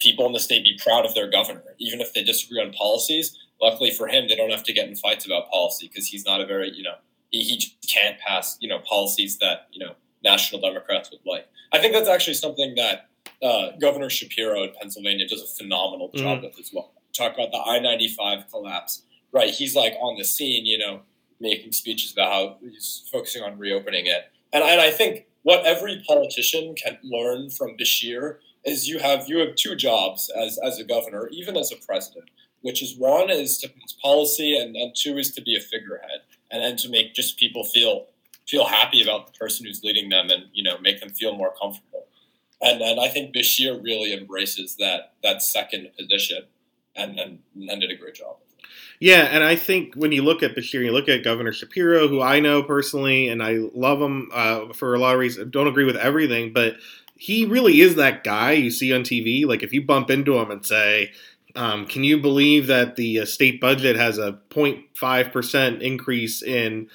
people in the state be proud of their governor, even if they disagree on policies. Luckily for him, they don't have to get in fights about policy because he's not a very you know he, he can't pass you know policies that you know national Democrats would like. I think that's actually something that uh, Governor Shapiro in Pennsylvania does a phenomenal job mm. with as well. Talk about the I ninety five collapse, right? He's like on the scene, you know, making speeches about how he's focusing on reopening it, and, and I think what every politician can learn from Beshear is you have you have two jobs as as a governor, even as a president, which is one is to policy, and, and two is to be a figurehead, and then to make just people feel feel happy about the person who's leading them, and you know make them feel more comfortable. And and I think Beshear really embraces that that second position, and and, and did a great job. Yeah, and I think when you look at Beshear, you look at Governor Shapiro, who I know personally, and I love him uh, for a lot of reasons. Don't agree with everything, but he really is that guy you see on TV. Like if you bump into him and say, um, "Can you believe that the uh, state budget has a 0.5 percent increase in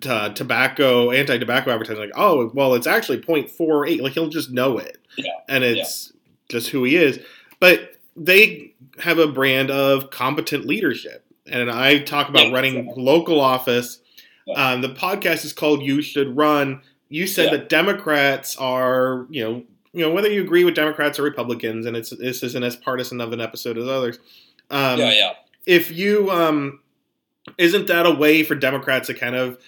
tobacco, anti-tobacco advertising?" Like, oh, well, it's actually 0.48. Like he'll just know it, yeah. and it's yeah. just who he is. But they have a brand of competent leadership. And I talk about yeah, running exactly. local office. Um, the podcast is called "You Should Run." You said that Democrats are, you know, you know whether you agree with Democrats or Republicans, and it's this isn't as partisan of an episode as others. Um, yeah, yeah. If you, um, isn't that a way for Democrats to kind of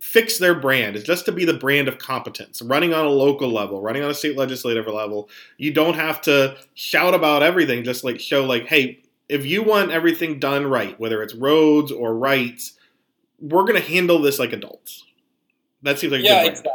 fix their brand? Is just to be the brand of competence running on a local level running on a state legislative level. You don't have to shout about everything just like show like hey if you want everything done right whether it's roads or rights we're going to handle this like adults. That seems like yeah exactly.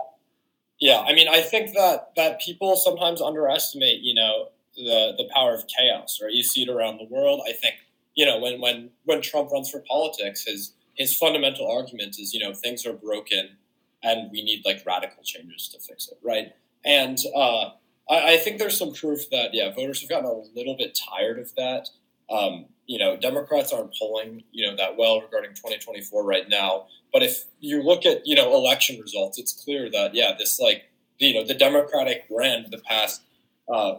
yeah i mean i think that that people sometimes underestimate you know the the power of chaos right? You see it around the world. I think you know when when when trump runs for politics his his fundamental argument is, you know, things are broken and we need like radical changes to fix it, right? And uh, I, I, think there's some proof that yeah, voters have gotten a little bit tired of that. Um, you know, Democrats aren't polling you know that well regarding 2024 right now. But if you look at you know election results, it's clear that yeah, this like you know the Democratic brand the past uh,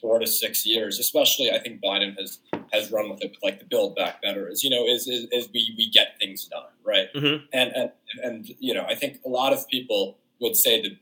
four to six years, especially I think Biden has has run with it with like the build back better is you know is is, is we we get things done right mm-hmm. and and and you know I think a lot of people would say that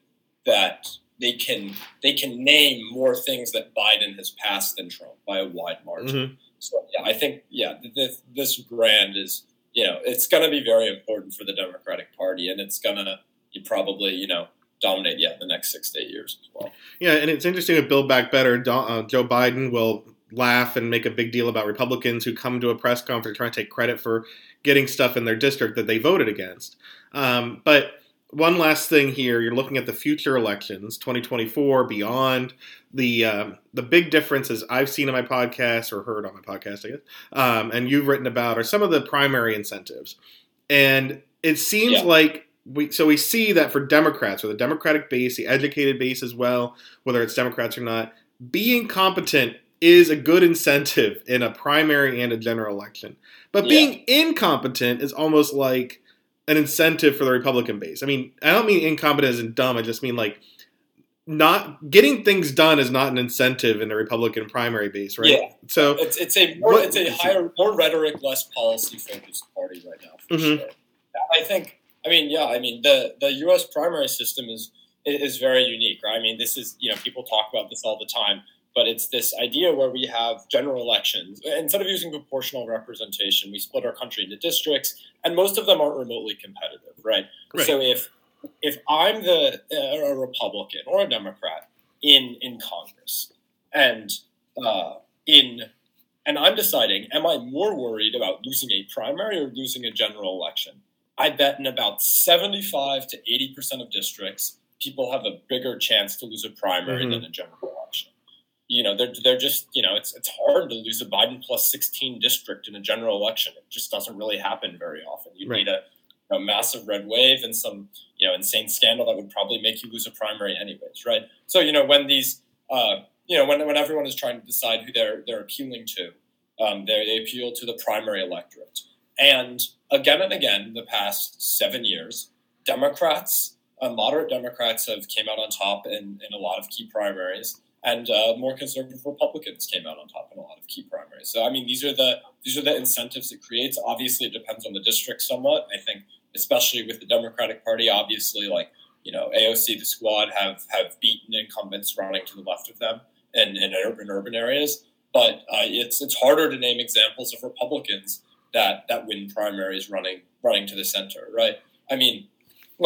that they can they can name more things that Biden has passed than Trump by a wide margin. Mm-hmm. So yeah, I think yeah this this brand is you know it's going to be very important for the Democratic Party and it's going to probably you know dominate yeah the next six to eight years as well. Yeah, and it's interesting to Build Back Better. Uh, Joe Biden will laugh and make a big deal about Republicans who come to a press conference trying to take credit for getting stuff in their district that they voted against. Um, but one last thing here: you're looking at the future elections, 2024, beyond. The um, the big differences I've seen in my podcast or heard on my podcast, I guess, um, and you've written about are some of the primary incentives, and it seems yeah. like we so we see that for Democrats or the Democratic base, the educated base as well, whether it's Democrats or not, being competent is a good incentive in a primary and a general election. But yeah. being incompetent is almost like an incentive for the Republican base. I mean, I don't mean incompetent as in dumb. I just mean like not getting things done is not an incentive in the Republican primary base, right? Yeah. So it's, it's a more what, it's a higher more rhetoric, less policy focused party right now. For mm-hmm. sure. I think. I mean, yeah. I mean, the the U.S. primary system is is very unique, right? I mean, this is you know people talk about this all the time but it's this idea where we have general elections. Instead of using proportional representation, we split our country into districts, and most of them aren't remotely competitive, right? right. So if if I'm the uh, a Republican or a Democrat in in Congress, and uh, in and I'm deciding, am I more worried about losing a primary or losing a general election? I bet in about 75 to 80 percent of districts, people have a bigger chance to lose a primary mm-hmm. than a general election you know, they're they're just you know, it's it's hard to lose a Biden plus sixteen district in a general election. It just doesn't really happen very often. You right. need a, a massive red wave and some you know insane scandal that would probably make you lose a primary anyways, right? So you know when these uh, you know when when everyone is trying to decide who they're they're appealing to, um, they they appeal to the primary electorate, and again and again, in the past seven years, Democrats, uh, moderate Democrats have came out on top in in a lot of key primaries and uh, more conservative Republicans came out on top in a lot of key primaries. So I mean, these are the these are the incentives it creates. Obviously, it depends on the district somewhat. I think, especially with the Democratic Party, obviously, like you know, AOC, the squad have have beaten incumbents running to the left of them in, in urban urban areas. But uh, it's it's harder to name examples of Republicans that that win primaries running running to the center, right? I mean,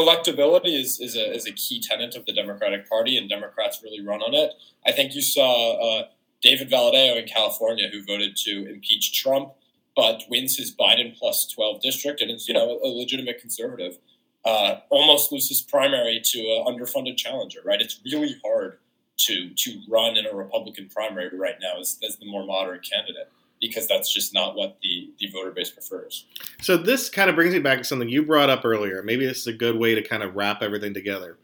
electability is, is a is a key tenet of the Democratic Party, and Democrats really run on it. I think you saw uh, David Valadao in California, who voted to impeach Trump, but wins his Biden plus twelve district, and is you know a legitimate conservative. Uh, almost loses primary to an underfunded challenger, right? It's really hard to to run in a Republican primary right now as, as the more moderate candidate because that's just not what the, the voter base prefers. So this kind of brings me back to something you brought up earlier. Maybe this is a good way to kind of wrap everything together.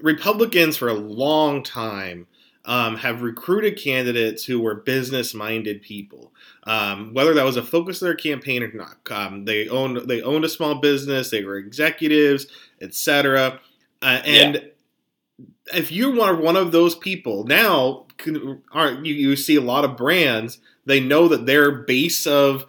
Republicans for a long time um, have recruited candidates who were business-minded people, um, whether that was a focus of their campaign or not. Um, they owned they owned a small business, they were executives, etc. Uh, and yeah if you're one of one of those people now, you? You see a lot of brands. They know that their base of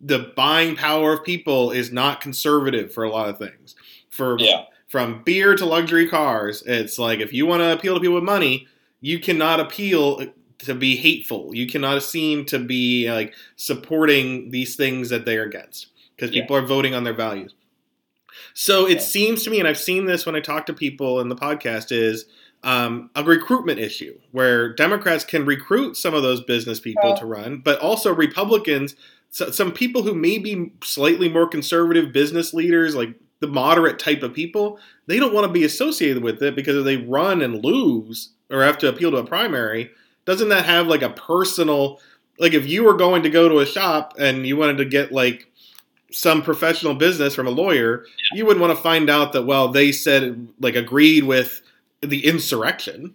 the buying power of people is not conservative for a lot of things. For yeah. from beer to luxury cars, it's like if you want to appeal to people with money, you cannot appeal to be hateful. You cannot seem to be like supporting these things that they are against because people yeah. are voting on their values. So it seems to me, and I've seen this when I talk to people in the podcast, is um, a recruitment issue where Democrats can recruit some of those business people to run, but also Republicans, so, some people who may be slightly more conservative business leaders, like the moderate type of people, they don't want to be associated with it because if they run and lose or have to appeal to a primary, doesn't that have like a personal like if you were going to go to a shop and you wanted to get like some professional business from a lawyer, yeah. you wouldn't want to find out that well they said like agreed with the insurrection.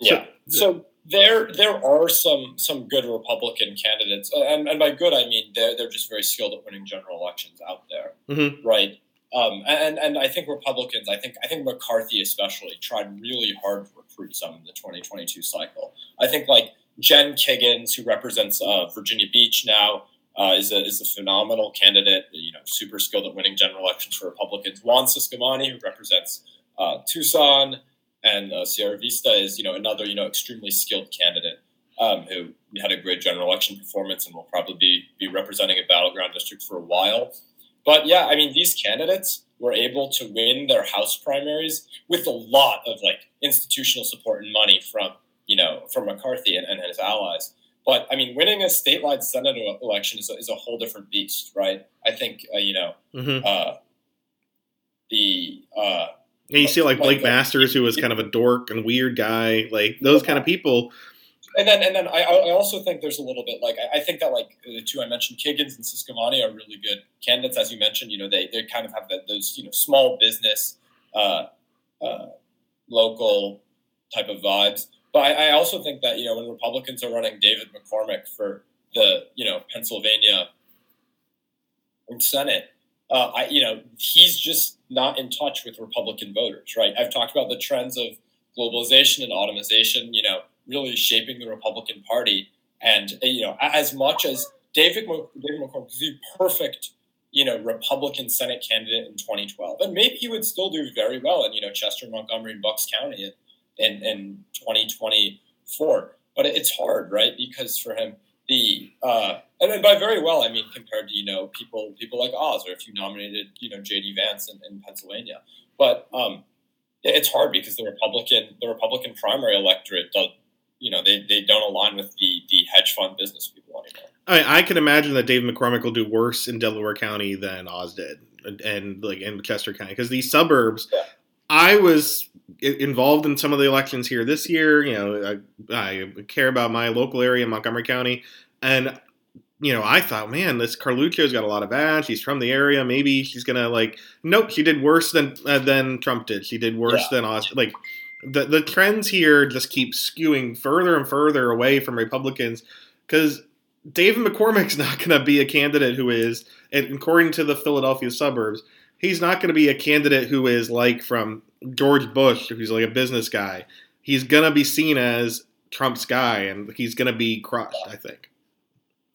Yeah. So, so there there are some some good Republican candidates, uh, and, and by good I mean they're they're just very skilled at winning general elections out there, mm-hmm. right? Um, and and I think Republicans, I think I think McCarthy especially tried really hard to recruit some in the 2022 cycle. I think like Jen Kiggans, who represents uh, Virginia Beach now, uh, is a is a phenomenal candidate. You know, super skilled at winning general elections for Republicans. Juan Ciscomani, who represents uh, Tucson, and uh, Sierra Vista, is you know another you know extremely skilled candidate um, who had a great general election performance and will probably be be representing a battleground district for a while. But yeah, I mean, these candidates were able to win their House primaries with a lot of like institutional support and money from you know from McCarthy and, and his allies. But I mean, winning a statewide Senate election is a, is a whole different beast, right? I think uh, you know mm-hmm. uh, the. And you see like Blake Masters, who was kind of a dork and weird guy, like those kind of people. And then, and then I, I also think there's a little bit like I, I think that like the two I mentioned, Kiggans and Ciscomani are really good candidates, as you mentioned. You know, they they kind of have that those you know small business, uh, uh, local type of vibes. But I, I also think that you know when Republicans are running David McCormick for the you know Pennsylvania Senate, uh, I you know he's just not in touch with Republican voters, right? I've talked about the trends of globalization and automation, you know, really shaping the Republican Party, and uh, you know as much as David David McCormick is the perfect you know Republican Senate candidate in 2012, and maybe he would still do very well in you know Chester, Montgomery, and Bucks County in, in 2024. But it's hard, right? Because for him, the uh, and then by very well, I mean compared to you know people people like Oz, or if you nominated you know J.D. Vance in, in Pennsylvania. But um, it's hard because the Republican the Republican primary electorate does you know they, they don't align with the the hedge fund business people anymore. I, mean, I can imagine that David McCormick will do worse in Delaware County than Oz did, and, and like in Chester County because these suburbs. Yeah. I was involved in some of the elections here this year. You know, I, I care about my local area, Montgomery County, and you know, I thought, man, this Carluccio's got a lot of ads. She's from the area. Maybe she's gonna like. Nope, she did worse than uh, than Trump did. She did worse yeah. than Austin. Like the the trends here just keep skewing further and further away from Republicans because David McCormick's not going to be a candidate who is, according to the Philadelphia suburbs, he's not going to be a candidate who is like from George Bush, who's like a business guy. He's going to be seen as Trump's guy, and he's going to be crushed. I think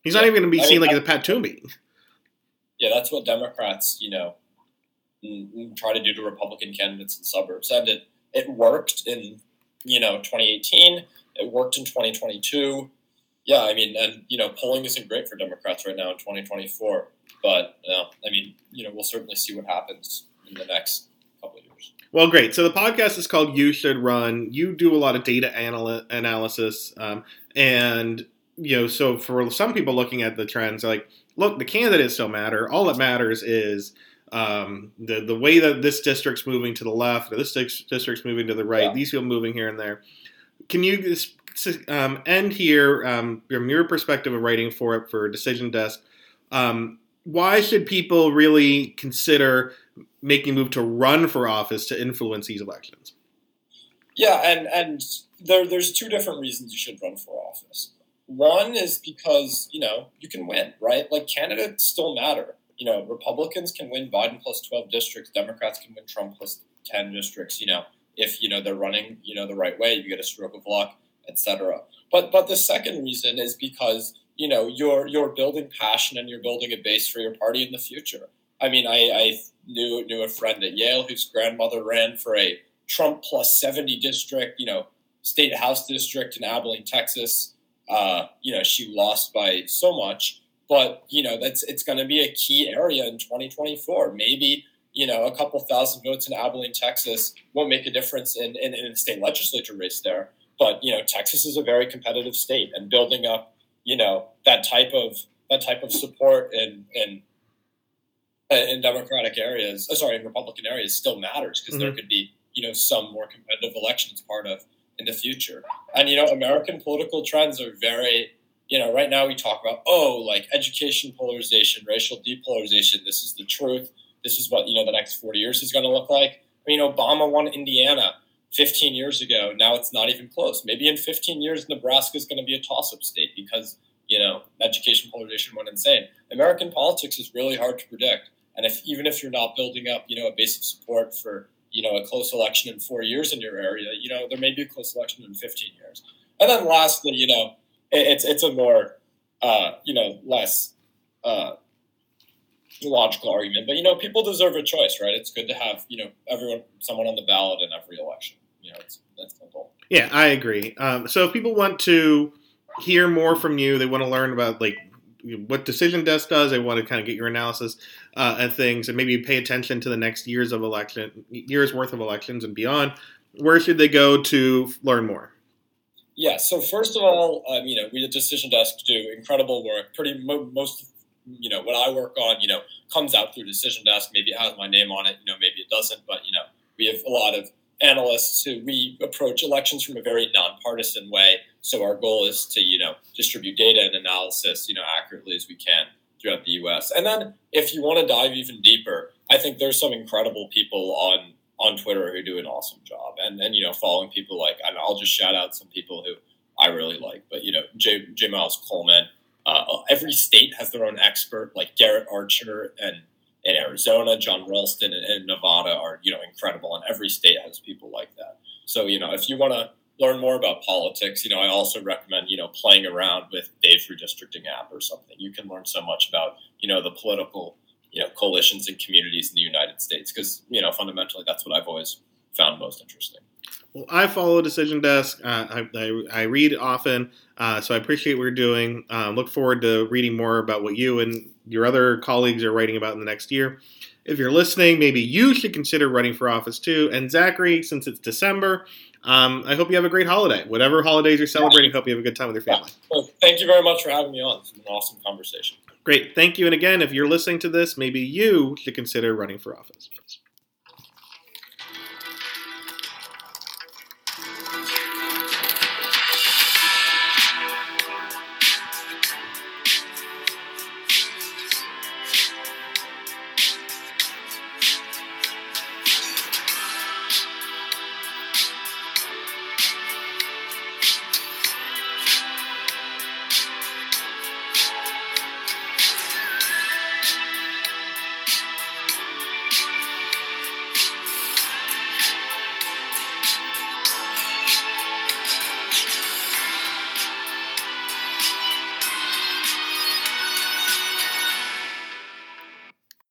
he's yeah. not even going to be I seen mean, like I, a Pat Toomey. Yeah, that's what Democrats, you know, try to do to Republican candidates in suburbs, and it it worked in you know 2018. It worked in 2022. Yeah, I mean, and you know, polling isn't great for Democrats right now in 2024. But uh, I mean, you know, we'll certainly see what happens in the next couple of years. Well, great. So the podcast is called "You Should Run." You do a lot of data anal- analysis, um, and you know, so for some people looking at the trends, like, look, the candidates don't matter. All that matters is um, the the way that this district's moving to the left, or this district's moving to the right. Yeah. These people moving here and there. Can you um, end here um, from your perspective of writing for it for Decision Desk? Um, why should people really consider making a move to run for office to influence these elections? Yeah, and and there, there's two different reasons you should run for office. One is because you know you can win, right? Like candidates still matter. You know, Republicans can win Biden plus twelve districts, Democrats can win Trump plus ten districts. You know, if you know they're running, you know, the right way, you get a stroke of luck, etc. But but the second reason is because you know you're you're building passion and you're building a base for your party in the future. I mean, I, I knew knew a friend at Yale whose grandmother ran for a Trump plus seventy district, you know, state house district in Abilene, Texas. Uh, you know, she lost by so much, but you know that's it's going to be a key area in 2024. Maybe you know a couple thousand votes in Abilene, Texas won't make a difference in in, in the state legislature race there. But you know, Texas is a very competitive state, and building up you know that type of that type of support in in in Democratic areas, uh, sorry, in Republican areas, still matters because mm-hmm. there could be you know some more competitive elections part of in the future. And you know, American political trends are very you know right now we talk about oh like education polarization, racial depolarization. This is the truth. This is what you know the next forty years is going to look like. I mean, Obama won Indiana 15 years ago. Now it's not even close. Maybe in 15 years, Nebraska is going to be a toss-up state because you know education polarization went insane. American politics is really hard to predict, and if even if you're not building up, you know, a base of support for you know a close election in four years in your area, you know, there may be a close election in 15 years. And then lastly, you know, it, it's it's a more uh, you know less uh, logical argument, but you know, people deserve a choice, right? It's good to have you know everyone, someone on the ballot in every election you know, it's that's simple. Yeah, I agree. Um, so if people want to hear more from you, they want to learn about like what Decision Desk does. They want to kind of get your analysis uh, and things, and maybe pay attention to the next years of election, years worth of elections and beyond. Where should they go to learn more? Yeah. So first of all, um, you know, we at Decision Desk do incredible work. Pretty mo- most, you know, what I work on, you know, comes out through Decision Desk. Maybe it has my name on it. You know, maybe it doesn't. But you know, we have a lot of analysts who we approach elections from a very nonpartisan way. So our goal is to, you know, distribute data and analysis, you know, accurately as we can throughout the U.S. And then if you want to dive even deeper, I think there's some incredible people on on Twitter who do an awesome job, and and you know, following people like, and I'll just shout out some people who I really like, but you know, J. J. Miles Coleman. Uh, every state has their own expert, like Garrett Archer and Arizona, Jon Ralston in Nevada are you know incredible, and every state has people like that. So you know if you want to learn more about politics, you know I also recommend you know playing around with Dave's redistricting app or something. You can learn so much about you know the political you know coalitions and communities in the United States because you know fundamentally that's what I've always found most interesting. Well, I follow Decision Desk. Uh, I, I, I, read often, uh, so I appreciate what you're doing. Uh, look forward to reading more about what you and your other colleagues are writing about in the next year. If you're listening, maybe you should consider running for office too. And Zachary, since it's December, um, I hope you have a great holiday. Whatever holidays you're celebrating, hope you have a good time with your family. Well, thank you very much for having me on. It's been an awesome conversation. Great. Thank you. And again, if you're listening to this, maybe you should consider running for office.